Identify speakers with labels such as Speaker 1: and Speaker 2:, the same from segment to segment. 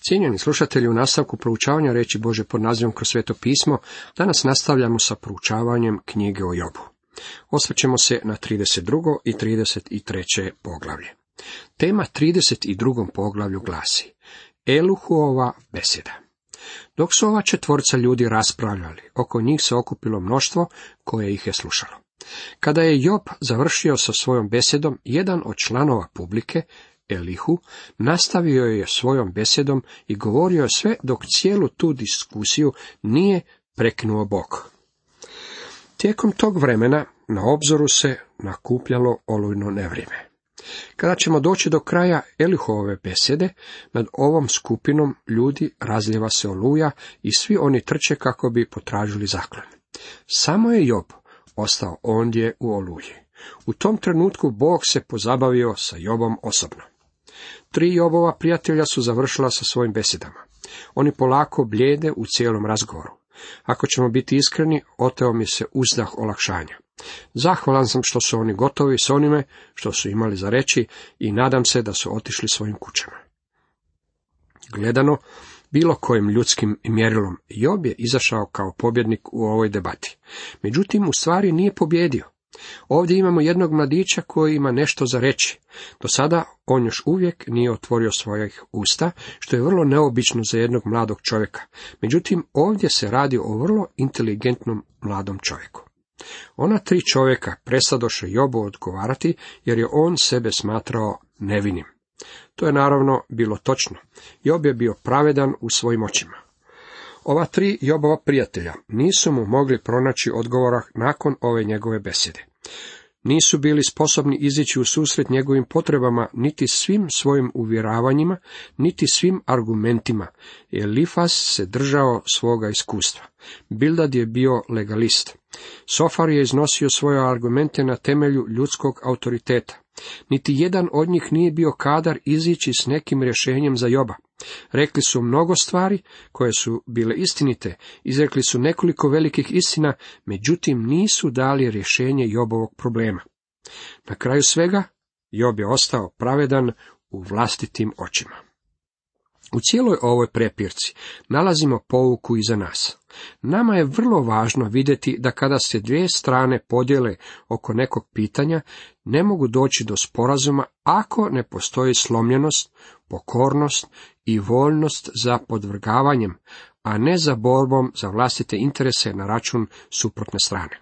Speaker 1: Cijenjeni slušatelji, u nastavku proučavanja reći Bože pod nazivom kroz sveto pismo, danas nastavljamo sa proučavanjem knjige o Jobu. Osvrćemo se na 32. i 33. poglavlje. Tema 32. poglavlju glasi Eluhuova beseda. Dok su ova četvorca ljudi raspravljali, oko njih se okupilo mnoštvo koje ih je slušalo. Kada je Job završio sa svojom besedom, jedan od članova publike, Elihu, nastavio je svojom besedom i govorio sve dok cijelu tu diskusiju nije preknuo Bog. Tijekom tog vremena na obzoru se nakupljalo olujno nevrijeme. Kada ćemo doći do kraja Elihove besede, nad ovom skupinom ljudi razljeva se oluja i svi oni trče kako bi potražili zaklon. Samo je Job ostao ondje u oluji. U tom trenutku Bog se pozabavio sa Jobom osobno. Tri Jobova prijatelja su završila sa svojim besedama. Oni polako bljede u cijelom razgovoru. Ako ćemo biti iskreni, oteo mi se uzdah olakšanja. Zahvalan sam što su oni gotovi s onime što su imali za reći i nadam se da su otišli svojim kućama. Gledano, bilo kojim ljudskim mjerilom, Job je izašao kao pobjednik u ovoj debati. Međutim, u stvari nije pobjedio. Ovdje imamo jednog mladića koji ima nešto za reći. Do sada on još uvijek nije otvorio svojih usta, što je vrlo neobično za jednog mladog čovjeka. Međutim, ovdje se radi o vrlo inteligentnom mladom čovjeku. Ona tri čovjeka presadoše Jobu odgovarati, jer je on sebe smatrao nevinim. To je naravno bilo točno. Job je bio pravedan u svojim očima. Ova tri Jobova prijatelja nisu mu mogli pronaći odgovora nakon ove njegove besede. Nisu bili sposobni izići u susret njegovim potrebama niti svim svojim uvjeravanjima, niti svim argumentima. Elifas se držao svoga iskustva. Bildad je bio legalist. Sofar je iznosio svoje argumente na temelju ljudskog autoriteta. Niti jedan od njih nije bio kadar izići s nekim rješenjem za Joba. Rekli su mnogo stvari koje su bile istinite, izrekli su nekoliko velikih istina, međutim nisu dali rješenje Jobovog problema. Na kraju svega, Job je ostao pravedan u vlastitim očima. U cijeloj ovoj prepirci nalazimo pouku i za nas. Nama je vrlo važno vidjeti da kada se dvije strane podijele oko nekog pitanja, ne mogu doći do sporazuma ako ne postoji slomljenost, pokornost i voljnost za podvrgavanjem, a ne za borbom za vlastite interese na račun suprotne strane.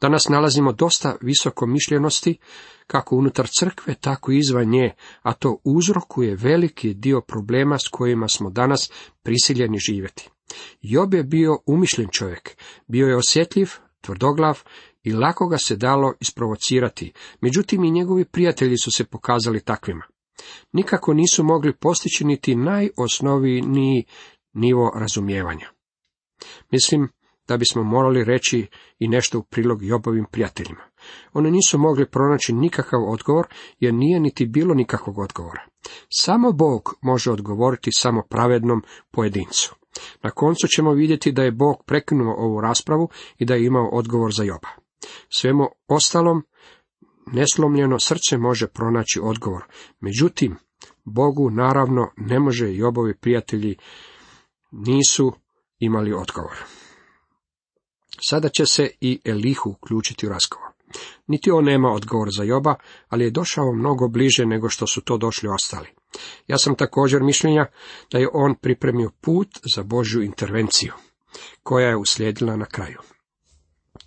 Speaker 1: Danas nalazimo dosta visokomišljenosti, kako unutar crkve, tako i izvan nje, a to uzrokuje veliki dio problema s kojima smo danas prisiljeni živjeti. Job je bio umišljen čovjek, bio je osjetljiv, tvrdoglav i lako ga se dalo isprovocirati, međutim i njegovi prijatelji su se pokazali takvima. Nikako nisu mogli postići niti najosnovniji nivo razumijevanja. Mislim da bismo morali reći i nešto u prilog Jobovim prijateljima. Oni nisu mogli pronaći nikakav odgovor, jer nije niti bilo nikakvog odgovora. Samo Bog može odgovoriti samo pravednom pojedincu. Na koncu ćemo vidjeti da je Bog prekinuo ovu raspravu i da je imao odgovor za Joba. Svemu ostalom, neslomljeno srce može pronaći odgovor. Međutim, Bogu naravno ne može Jobovi prijatelji nisu imali odgovor. Sada će se i Elihu uključiti u razgovor. Niti on nema odgovor za Joba, ali je došao mnogo bliže nego što su to došli ostali. Ja sam također mišljenja da je on pripremio put za Božju intervenciju, koja je uslijedila na kraju.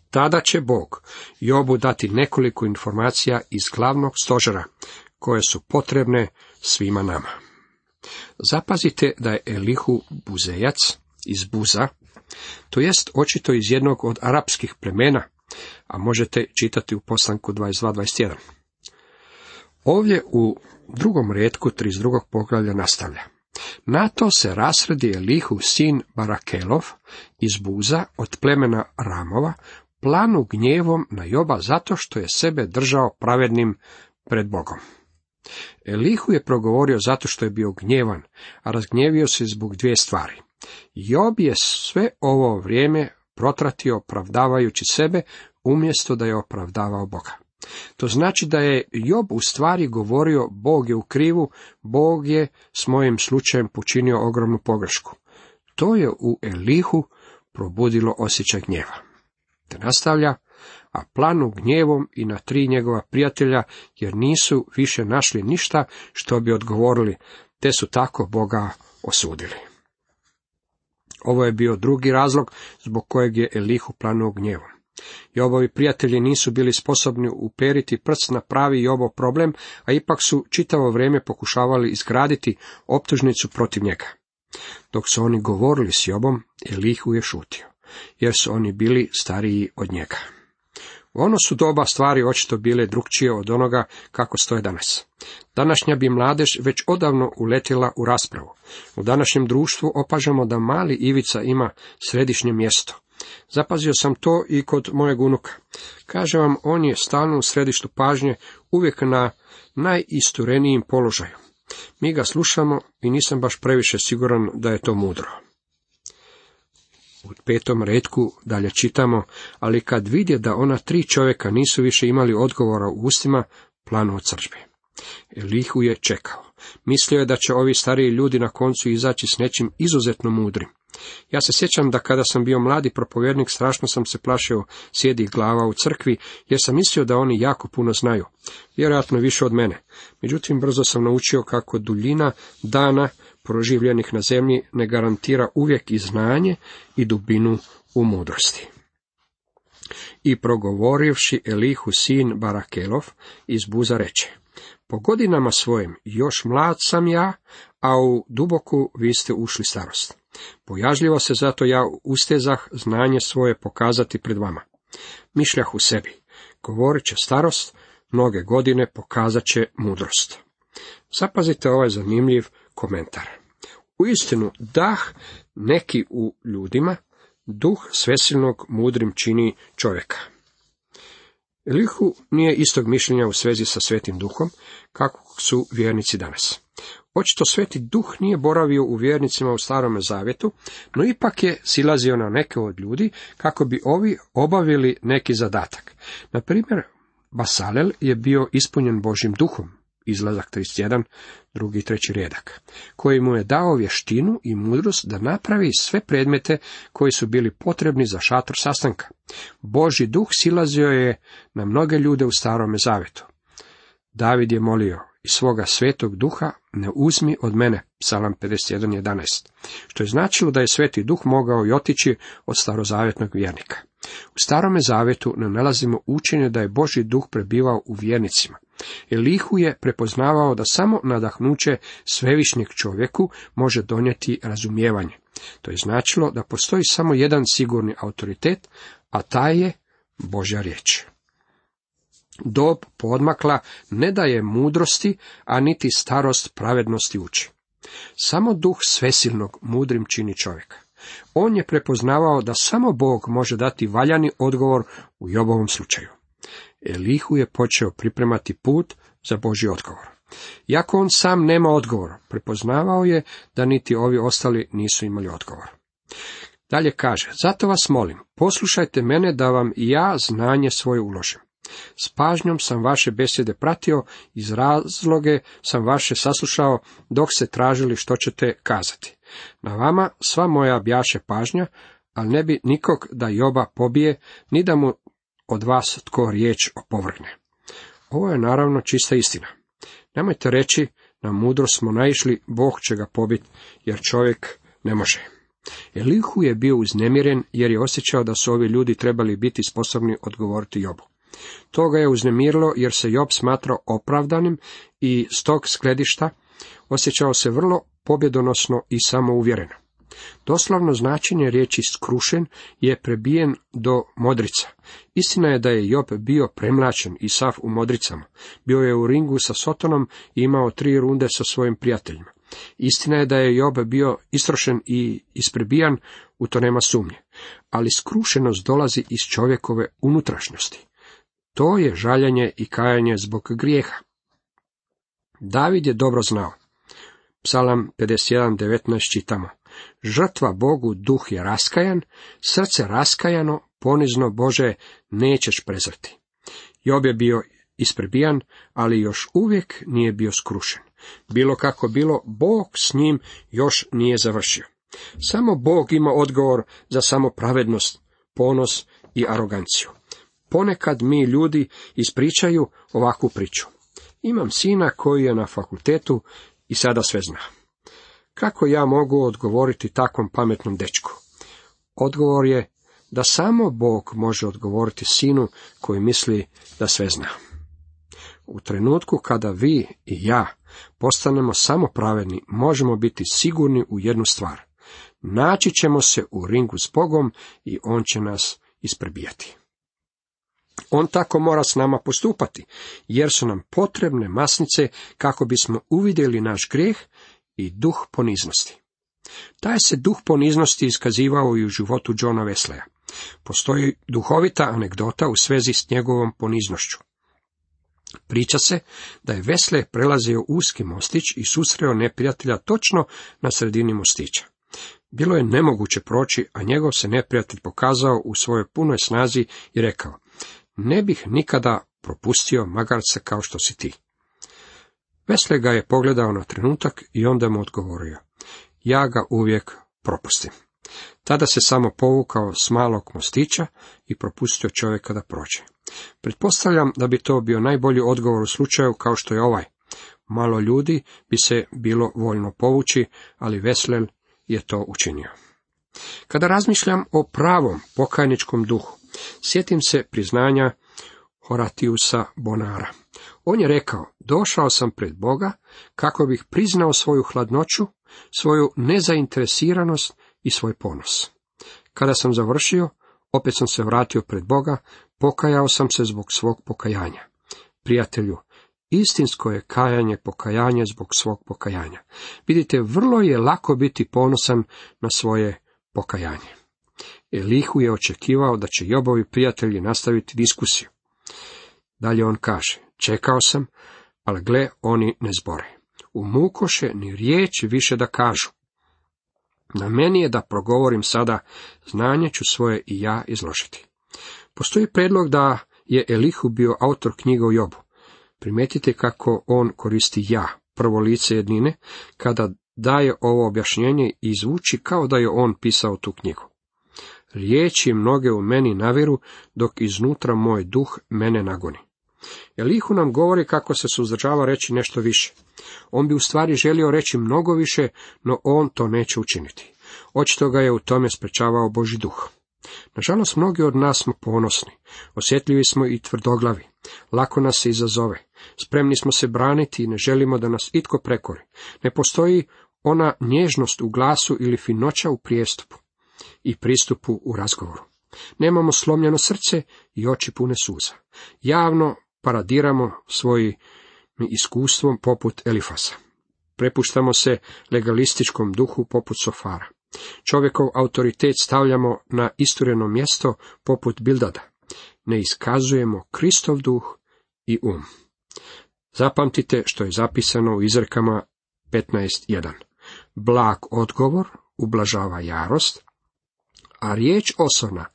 Speaker 1: Tada će Bog Jobu dati nekoliko informacija iz glavnog stožera, koje su potrebne svima nama. Zapazite da je Elihu Buzejac iz Buza, to jest očito iz jednog od arapskih plemena, a možete čitati u poslanku 22.21. Ovdje u drugom redku 32. poglavlja nastavlja. Na to se rasredi Elihu sin Barakelov iz Buza od plemena Ramova, planu gnjevom na Joba zato što je sebe držao pravednim pred Bogom. Elihu je progovorio zato što je bio gnjevan, a razgnjevio se zbog dvije stvari. Job je sve ovo vrijeme protratio opravdavajući sebe umjesto da je opravdavao Boga. To znači da je Job u stvari govorio Bog je u krivu, Bog je s mojim slučajem počinio ogromnu pogrešku. To je u Elihu probudilo osjećaj gnjeva. Te nastavlja, a planu gnjevom i na tri njegova prijatelja, jer nisu više našli ništa što bi odgovorili, te su tako Boga osudili. Ovo je bio drugi razlog zbog kojeg je Elihu planuo gnjevom. Jobovi prijatelji nisu bili sposobni uperiti prst na pravi Jobov problem, a ipak su čitavo vrijeme pokušavali izgraditi optužnicu protiv njega. Dok su oni govorili s Jobom, Elihu je šutio, jer su oni bili stariji od njega. Ono su doba stvari očito bile drukčije od onoga kako stoje danas. Današnja bi mladež već odavno uletila u raspravu. U današnjem društvu opažamo da mali Ivica ima središnje mjesto. Zapazio sam to i kod mojeg unuka. Kaže vam, on je stalno u središtu pažnje, uvijek na najisturenijim položaju. Mi ga slušamo i nisam baš previše siguran da je to mudro. U petom redku dalje čitamo, ali kad vidje da ona tri čovjeka nisu više imali odgovora u ustima, planu od crđbe. Elihu je čekao. Mislio je da će ovi stariji ljudi na koncu izaći s nečim izuzetno mudrim. Ja se sjećam da kada sam bio mladi propovjednik, strašno sam se plašio sjedih glava u crkvi, jer sam mislio da oni jako puno znaju, vjerojatno više od mene. Međutim, brzo sam naučio kako duljina dana proživljenih na zemlji ne garantira uvijek i znanje i dubinu u mudrosti. I progovorivši Elihu sin Barakelov iz Buza reče, po godinama svojim još mlad sam ja, a u duboku vi ste ušli starost. Pojažljivo se zato ja ustezah znanje svoje pokazati pred vama. Mišljah u sebi, govorit će starost, mnoge godine pokazat će mudrost. Zapazite ovaj zanimljiv komentar. U istinu, dah neki u ljudima, duh svesilnog mudrim čini čovjeka. Elihu nije istog mišljenja u svezi sa svetim duhom, kako su vjernici danas. Očito sveti duh nije boravio u vjernicima u starome zavjetu, no ipak je silazio na neke od ljudi kako bi ovi obavili neki zadatak. Na primjer, Basalel je bio ispunjen Božim duhom, izlazak 31, drugi i treći redak, koji mu je dao vještinu i mudrost da napravi sve predmete koji su bili potrebni za šator sastanka. Boži duh silazio je na mnoge ljude u starome zavetu. David je molio, i svoga svetog duha ne uzmi od mene, psalam 51.11, što je značilo da je sveti duh mogao i otići od starozavjetnog vjernika. U starome zavetu ne nalazimo učenje da je Boži duh prebivao u vjernicima. Elihu je prepoznavao da samo nadahnuće svevišnjeg čovjeku može donijeti razumijevanje. To je značilo da postoji samo jedan sigurni autoritet, a taj je Božja riječ. Dob podmakla ne daje mudrosti, a niti starost pravednosti uči. Samo duh svesilnog mudrim čini čovjeka. On je prepoznavao da samo Bog može dati valjani odgovor u Jobovom slučaju. Elihu je počeo pripremati put za Boži odgovor. Iako on sam nema odgovor, prepoznavao je da niti ovi ostali nisu imali odgovor. Dalje kaže, zato vas molim, poslušajte mene da vam i ja znanje svoje uložim. S pažnjom sam vaše besjede pratio, iz razloge sam vaše saslušao, dok se tražili što ćete kazati. Na vama sva moja bjaše pažnja, ali ne bi nikog da Joba pobije, ni da mu od vas tko riječ opovrgne. Ovo je naravno čista istina. Nemojte reći, na mudro smo naišli, Bog će ga pobiti, jer čovjek ne može. Elihu je bio uznemiren jer je osjećao da su ovi ljudi trebali biti sposobni odgovoriti Jobu. To ga je uznemirilo jer se Job smatrao opravdanim i s tog skledišta osjećao se vrlo pobjedonosno i samouvjereno. Doslovno značenje riječi skrušen je prebijen do modrica. Istina je da je Job bio premlačen i sav u modricama. Bio je u ringu sa Sotonom i imao tri runde sa svojim prijateljima. Istina je da je Job bio istrošen i isprebijan, u to nema sumnje. Ali skrušenost dolazi iz čovjekove unutrašnjosti. To je žaljenje i kajanje zbog grijeha. David je dobro znao. Psalam 51.19 čitamo. Žrtva Bogu duh je raskajan, srce raskajano, ponizno Bože nećeš prezrti. Job je bio isprebijan, ali još uvijek nije bio skrušen. Bilo kako bilo, Bog s njim još nije završio. Samo Bog ima odgovor za samopravednost, ponos i aroganciju. Ponekad mi ljudi ispričaju ovakvu priču. Imam sina koji je na fakultetu i sada sve zna. Kako ja mogu odgovoriti takvom pametnom dečku? Odgovor je da samo Bog može odgovoriti sinu koji misli da sve zna. U trenutku kada vi i ja postanemo samo pravedni, možemo biti sigurni u jednu stvar. Naći ćemo se u ringu s Bogom i On će nas isprebijati. On tako mora s nama postupati, jer su nam potrebne masnice kako bismo uvidjeli naš grijeh i duh poniznosti. Taj se duh poniznosti iskazivao i u životu Johna Wesleya. Postoji duhovita anegdota u svezi s njegovom poniznošću. Priča se da je Vesle prelazio uski mostić i susreo neprijatelja točno na sredini mostića. Bilo je nemoguće proći, a njegov se neprijatelj pokazao u svojoj punoj snazi i rekao, ne bih nikada propustio magarca kao što si ti. Vesle ga je pogledao na trenutak i onda mu odgovorio, ja ga uvijek propustim. Tada se samo povukao s malog mostića i propustio čovjeka da prođe. Pretpostavljam da bi to bio najbolji odgovor u slučaju kao što je ovaj. Malo ljudi bi se bilo voljno povući, ali Veslel je to učinio. Kada razmišljam o pravom pokajničkom duhu, sjetim se priznanja Horatiusa Bonara. On je rekao, došao sam pred Boga kako bih priznao svoju hladnoću, svoju nezainteresiranost i svoj ponos. Kada sam završio, opet sam se vratio pred Boga, pokajao sam se zbog svog pokajanja. Prijatelju, istinsko je kajanje pokajanje zbog svog pokajanja. Vidite, vrlo je lako biti ponosan na svoje pokajanje. Elihu je očekivao da će Jobovi prijatelji nastaviti diskusiju. Dalje on kaže, čekao sam, ali gle, oni ne zbore. U mukoše ni riječ više da kažu. Na meni je da progovorim sada, znanje ću svoje i ja izložiti. Postoji predlog da je Elihu bio autor knjiga o Jobu. Primetite kako on koristi ja, prvo lice jednine, kada daje ovo objašnjenje i zvuči kao da je on pisao tu knjigu. Riječi mnoge u meni naviru, dok iznutra moj duh mene nagoni. Elihu nam govori kako se suzdržava reći nešto više. On bi u stvari želio reći mnogo više, no on to neće učiniti. Očito ga je u tome sprečavao Boži duh. Nažalost, mnogi od nas smo ponosni, osjetljivi smo i tvrdoglavi, lako nas se izazove, spremni smo se braniti i ne želimo da nas itko prekori. Ne postoji ona nježnost u glasu ili finoća u prijestupu i pristupu u razgovoru. Nemamo slomljeno srce i oči pune suza. Javno paradiramo svojim iskustvom poput Elifasa. Prepuštamo se legalističkom duhu poput Sofara. Čovjekov autoritet stavljamo na istureno mjesto poput Bildada. Ne iskazujemo Kristov duh i um. Zapamtite što je zapisano u izrekama 15.1. Blag odgovor ublažava jarost, a riječ osona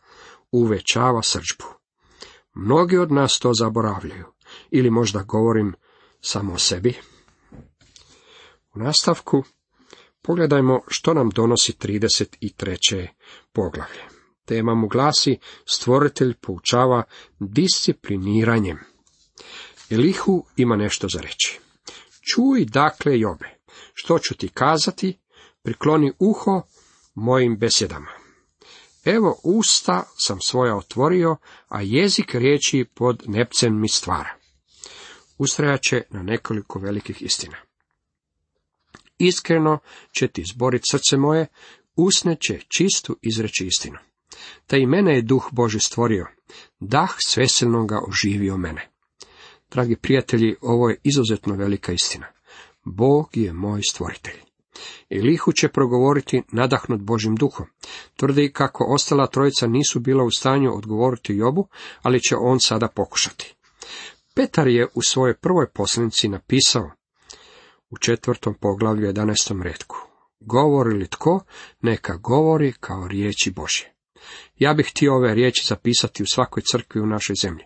Speaker 1: uvećava srđbu. Mnogi od nas to zaboravljaju, ili možda govorim samo o sebi. U nastavku pogledajmo što nam donosi 33. poglavlje. Tema mu glasi Stvoritelj poučava discipliniranjem. Elihu ima nešto za reći. Čuj dakle Jobe, što ću ti kazati, prikloni uho mojim besjedama. Evo usta sam svoja otvorio, a jezik riječi pod nepcem mi stvara. Ustrajaće na nekoliko velikih istina. Iskreno će ti zboriti srce moje, usne će čistu izreći istinu. Ta i mene je duh Boži stvorio, dah sveselnoga oživio mene. Dragi prijatelji, ovo je izuzetno velika istina. Bog je moj stvoritelj. Elihu će progovoriti nadahnut Božim duhom. Tvrdi kako ostala trojica nisu bila u stanju odgovoriti Jobu, ali će on sada pokušati. Petar je u svojoj prvoj poslanici napisao u četvrtom poglavlju 11. redku. Govori li tko, neka govori kao riječi Božje. Ja bih htio ove riječi zapisati u svakoj crkvi u našoj zemlji.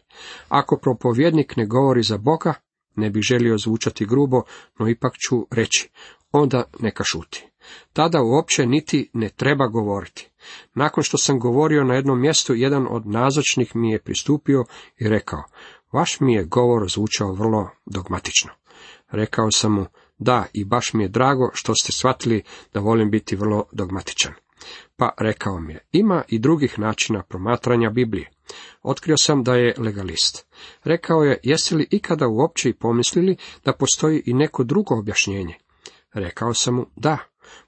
Speaker 1: Ako propovjednik ne govori za Boga, ne bih želio zvučati grubo, no ipak ću reći, onda neka šuti. Tada uopće niti ne treba govoriti. Nakon što sam govorio na jednom mjestu, jedan od nazočnih mi je pristupio i rekao, vaš mi je govor zvučao vrlo dogmatično. Rekao sam mu, da, i baš mi je drago što ste shvatili da volim biti vrlo dogmatičan. Pa rekao mi je, ima i drugih načina promatranja Biblije. Otkrio sam da je legalist. Rekao je, jeste li ikada uopće i pomislili da postoji i neko drugo objašnjenje? Rekao sam mu, da.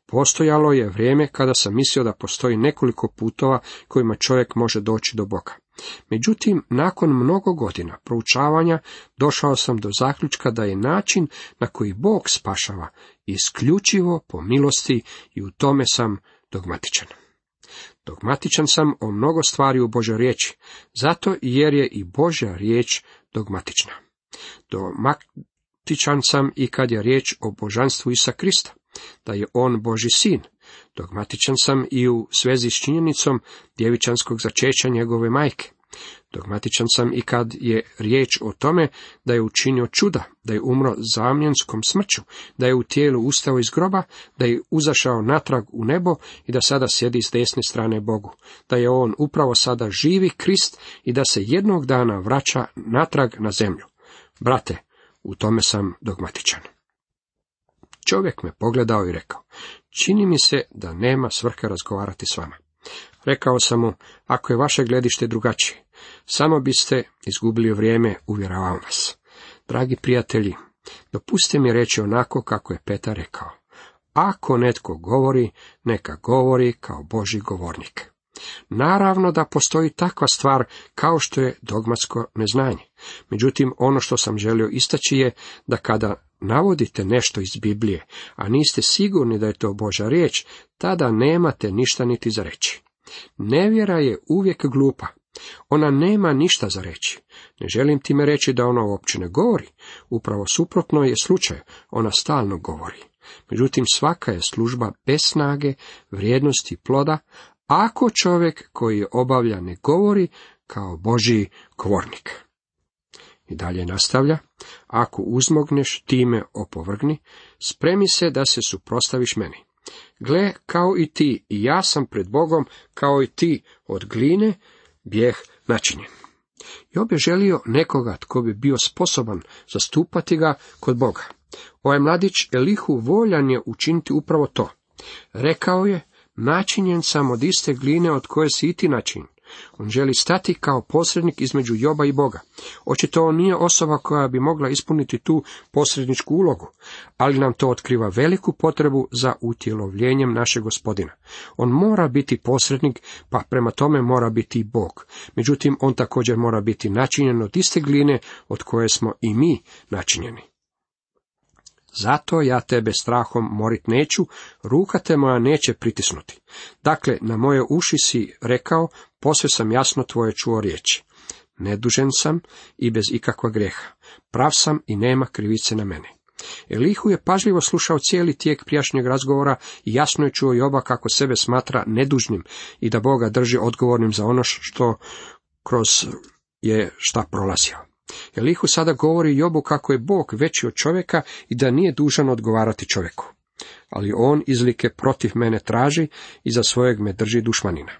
Speaker 1: Postojalo je vrijeme kada sam mislio da postoji nekoliko putova kojima čovjek može doći do Boga. Međutim, nakon mnogo godina proučavanja došao sam do zaključka da je način na koji Bog spašava isključivo po milosti i u tome sam dogmatičan. Dogmatičan sam o mnogo stvari u Božoj riječi, zato jer je i Božja riječ dogmatična. Dogmatičan sam i kad je riječ o božanstvu Isa Krista, da je on Boži sin. Dogmatičan sam i u svezi s činjenicom djevičanskog začeća njegove majke. Dogmatičan sam i kad je riječ o tome da je učinio čuda, da je umro zamjenskom smrću, da je u tijelu ustao iz groba, da je uzašao natrag u nebo i da sada sjedi s desne strane Bogu, da je on upravo sada živi Krist i da se jednog dana vraća natrag na zemlju. Brate, u tome sam dogmatičan. Čovjek me pogledao i rekao, čini mi se da nema svrhe razgovarati s vama. Rekao sam mu, ako je vaše gledište drugačije, samo biste izgubili vrijeme, uvjeravam vas. Dragi prijatelji, dopustite mi reći onako kako je Petar rekao. Ako netko govori, neka govori kao Boži govornik. Naravno da postoji takva stvar kao što je dogmatsko neznanje. Međutim, ono što sam želio istaći je da kada navodite nešto iz Biblije, a niste sigurni da je to Boža riječ, tada nemate ništa niti za reći. Nevjera je uvijek glupa. Ona nema ništa za reći. Ne želim time reći da ona uopće ne govori. Upravo suprotno je slučaj. Ona stalno govori. Međutim, svaka je služba bez snage, vrijednosti ploda, ako čovjek koji je obavlja ne govori kao Božiji govornik. I dalje nastavlja, ako uzmogneš time opovrgni, spremi se da se suprostaviš meni. Gle, kao i ti, i ja sam pred Bogom, kao i ti, od gline, bijeh načinjen. Job je želio nekoga tko bi bio sposoban zastupati ga kod Boga. Ovaj mladić Elihu voljan je učiniti upravo to. Rekao je, načinjen sam od iste gline od koje si i ti način. On želi stati kao posrednik između Joba i Boga. Očito on nije osoba koja bi mogla ispuniti tu posredničku ulogu, ali nam to otkriva veliku potrebu za utjelovljenjem našeg gospodina. On mora biti posrednik, pa prema tome mora biti i Bog. Međutim, on također mora biti načinjen od iste gline od koje smo i mi načinjeni. Zato ja tebe strahom morit neću, ruka te moja neće pritisnuti. Dakle, na moje uši si rekao, posve sam jasno tvoje čuo riječi. Nedužen sam i bez ikakva greha. Prav sam i nema krivice na mene. Elihu je pažljivo slušao cijeli tijek prijašnjeg razgovora i jasno je čuo Joba kako sebe smatra nedužnim i da Boga drži odgovornim za ono što kroz je šta prolazio. Elihu sada govori Jobu kako je Bog veći od čovjeka i da nije dužan odgovarati čovjeku. Ali on izlike protiv mene traži i za svojeg me drži dušmanina.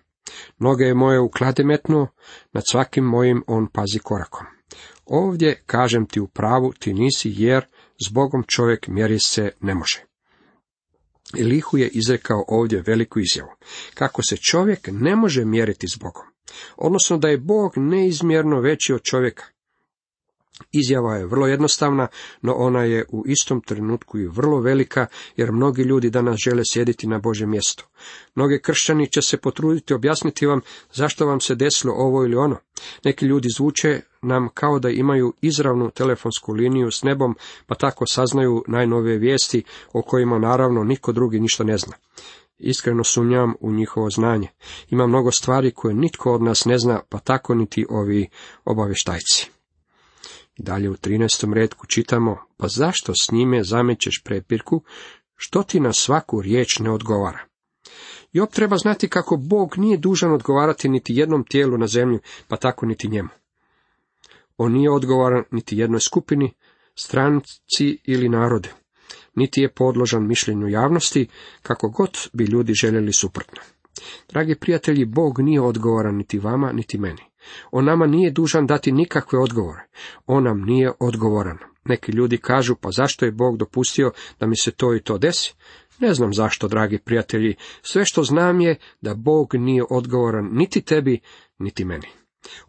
Speaker 1: Noge je moje uklade metnuo, nad svakim mojim on pazi korakom. Ovdje, kažem ti u pravu, ti nisi jer zbogom čovjek mjeri se ne može. Elihu je izrekao ovdje veliku izjavu, kako se čovjek ne može mjeriti s Bogom, odnosno da je Bog neizmjerno veći od čovjeka. Izjava je vrlo jednostavna, no ona je u istom trenutku i vrlo velika, jer mnogi ljudi danas žele sjediti na Božem mjestu. Mnogi kršćani će se potruditi objasniti vam zašto vam se desilo ovo ili ono. Neki ljudi zvuče nam kao da imaju izravnu telefonsku liniju s nebom, pa tako saznaju najnovije vijesti o kojima naravno niko drugi ništa ne zna. Iskreno sumnjam u njihovo znanje. Ima mnogo stvari koje nitko od nas ne zna, pa tako niti ovi obavještajci. Dalje u 13. redku čitamo, pa zašto s njime zamećeš prepirku, što ti na svaku riječ ne odgovara? Job treba znati kako Bog nije dužan odgovarati niti jednom tijelu na zemlji, pa tako niti njemu. On nije odgovoran niti jednoj skupini, stranci ili narode, niti je podložan mišljenju javnosti, kako god bi ljudi željeli suprotno. Dragi prijatelji, Bog nije odgovoran niti vama, niti meni. On nama nije dužan dati nikakve odgovore. On nam nije odgovoran. Neki ljudi kažu, pa zašto je Bog dopustio da mi se to i to desi? Ne znam zašto, dragi prijatelji, sve što znam je da Bog nije odgovoran niti tebi, niti meni.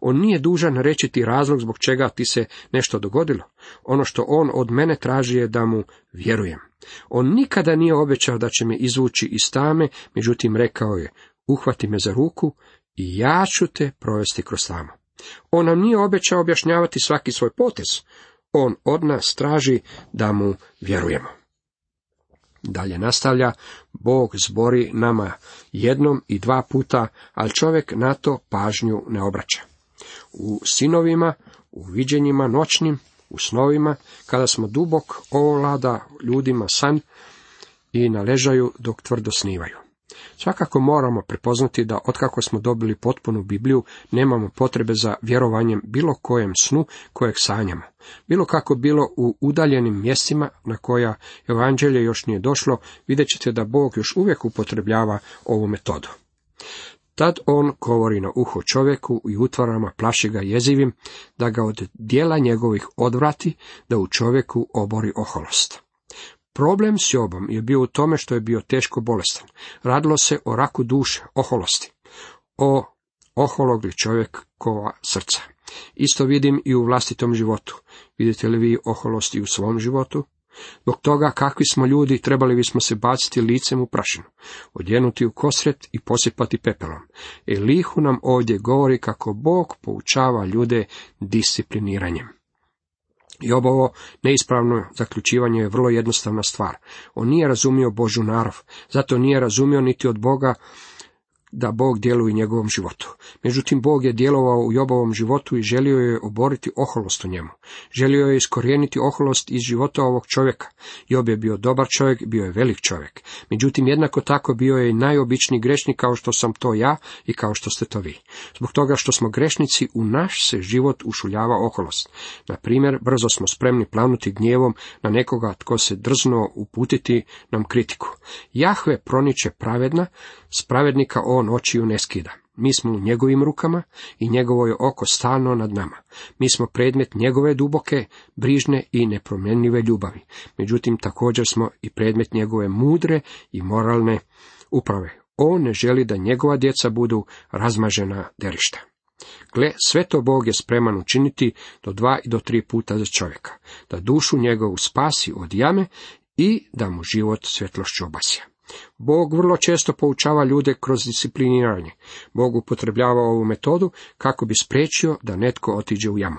Speaker 1: On nije dužan reći ti razlog zbog čega ti se nešto dogodilo. Ono što on od mene traži je da mu vjerujem. On nikada nije obećao da će me izvući iz tame, međutim rekao je, uhvati me za ruku i ja ću te provesti kroz tamo. On nam nije obećao objašnjavati svaki svoj potez. On od nas traži da mu vjerujemo. Dalje nastavlja, Bog zbori nama jednom i dva puta, ali čovjek na to pažnju ne obraća. U sinovima, u viđenjima noćnim, u snovima, kada smo dubok ovlada ljudima san i naležaju dok tvrdo snivaju. Svakako moramo prepoznati da otkako smo dobili potpunu Bibliju, nemamo potrebe za vjerovanjem bilo kojem snu kojeg sanjamo. Bilo kako bilo u udaljenim mjestima na koja evanđelje još nije došlo, vidjet ćete da Bog još uvijek upotrebljava ovu metodu. Tad on govori na uho čovjeku i utvarama plaši ga jezivim, da ga od dijela njegovih odvrati, da u čovjeku obori oholost. Problem s Jobom je bio u tome što je bio teško bolestan. Radilo se o raku duše, oholosti. O ohologli čovjekova srca. Isto vidim i u vlastitom životu. Vidite li vi oholosti u svom životu? Zbog toga kakvi smo ljudi, trebali bismo se baciti licem u prašinu, odjenuti u kosret i posipati pepelom. Elihu nam ovdje govori kako Bog poučava ljude discipliniranjem. I ovo neispravno zaključivanje je vrlo jednostavna stvar. On nije razumio Božu narav, zato nije razumio niti od Boga da Bog djeluje u njegovom životu. Međutim, Bog je djelovao u Jobovom životu i želio je oboriti oholost u njemu. Želio je iskorijeniti oholost iz života ovog čovjeka. Job je bio dobar čovjek, bio je velik čovjek. Međutim, jednako tako bio je i najobičniji grešnik kao što sam to ja i kao što ste to vi. Zbog toga što smo grešnici, u naš se život ušuljava oholost. Na primjer, brzo smo spremni planuti gnjevom na nekoga tko se drzno uputiti nam kritiku. Jahve proniče pravedna, spravednika on on očiju ne skida. Mi smo u njegovim rukama i njegovo je oko stalno nad nama. Mi smo predmet njegove duboke, brižne i nepromjenljive ljubavi. Međutim, također smo i predmet njegove mudre i moralne uprave. On ne želi da njegova djeca budu razmažena derišta. Gle, sve to Bog je spreman učiniti do dva i do tri puta za čovjeka, da dušu njegovu spasi od jame i da mu život svjetlošću obasja. Bog vrlo često poučava ljude kroz discipliniranje. Bog upotrebljava ovu metodu kako bi spriječio da netko otiđe u jamu.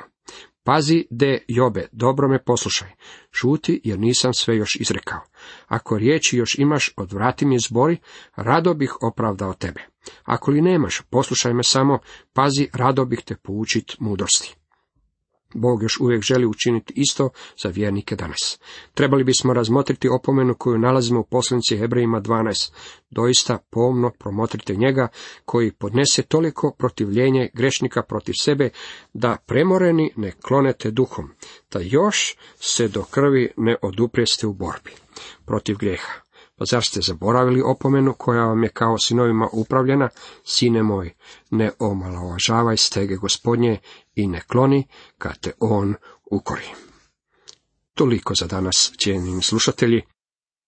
Speaker 1: Pazi, de Jobe, dobro me poslušaj. Šuti, jer nisam sve još izrekao. Ako riječi još imaš, odvrati mi zbori, rado bih opravdao tebe. Ako li nemaš, poslušaj me samo, pazi, rado bih te poučit mudrosti. Bog još uvijek želi učiniti isto za vjernike danas. Trebali bismo razmotriti opomenu koju nalazimo u poslanici Hebrejima 12. Doista pomno promotrite njega koji podnese toliko protivljenje grešnika protiv sebe da premoreni ne klonete duhom, da još se do krvi ne oduprijeste u borbi protiv grijeha. Pa zar ste zaboravili opomenu koja vam je kao sinovima upravljena? Sine moj, ne omalovažavaj stege gospodnje i ne kloni kad te on ukori. Toliko za danas, cijenjeni slušatelji.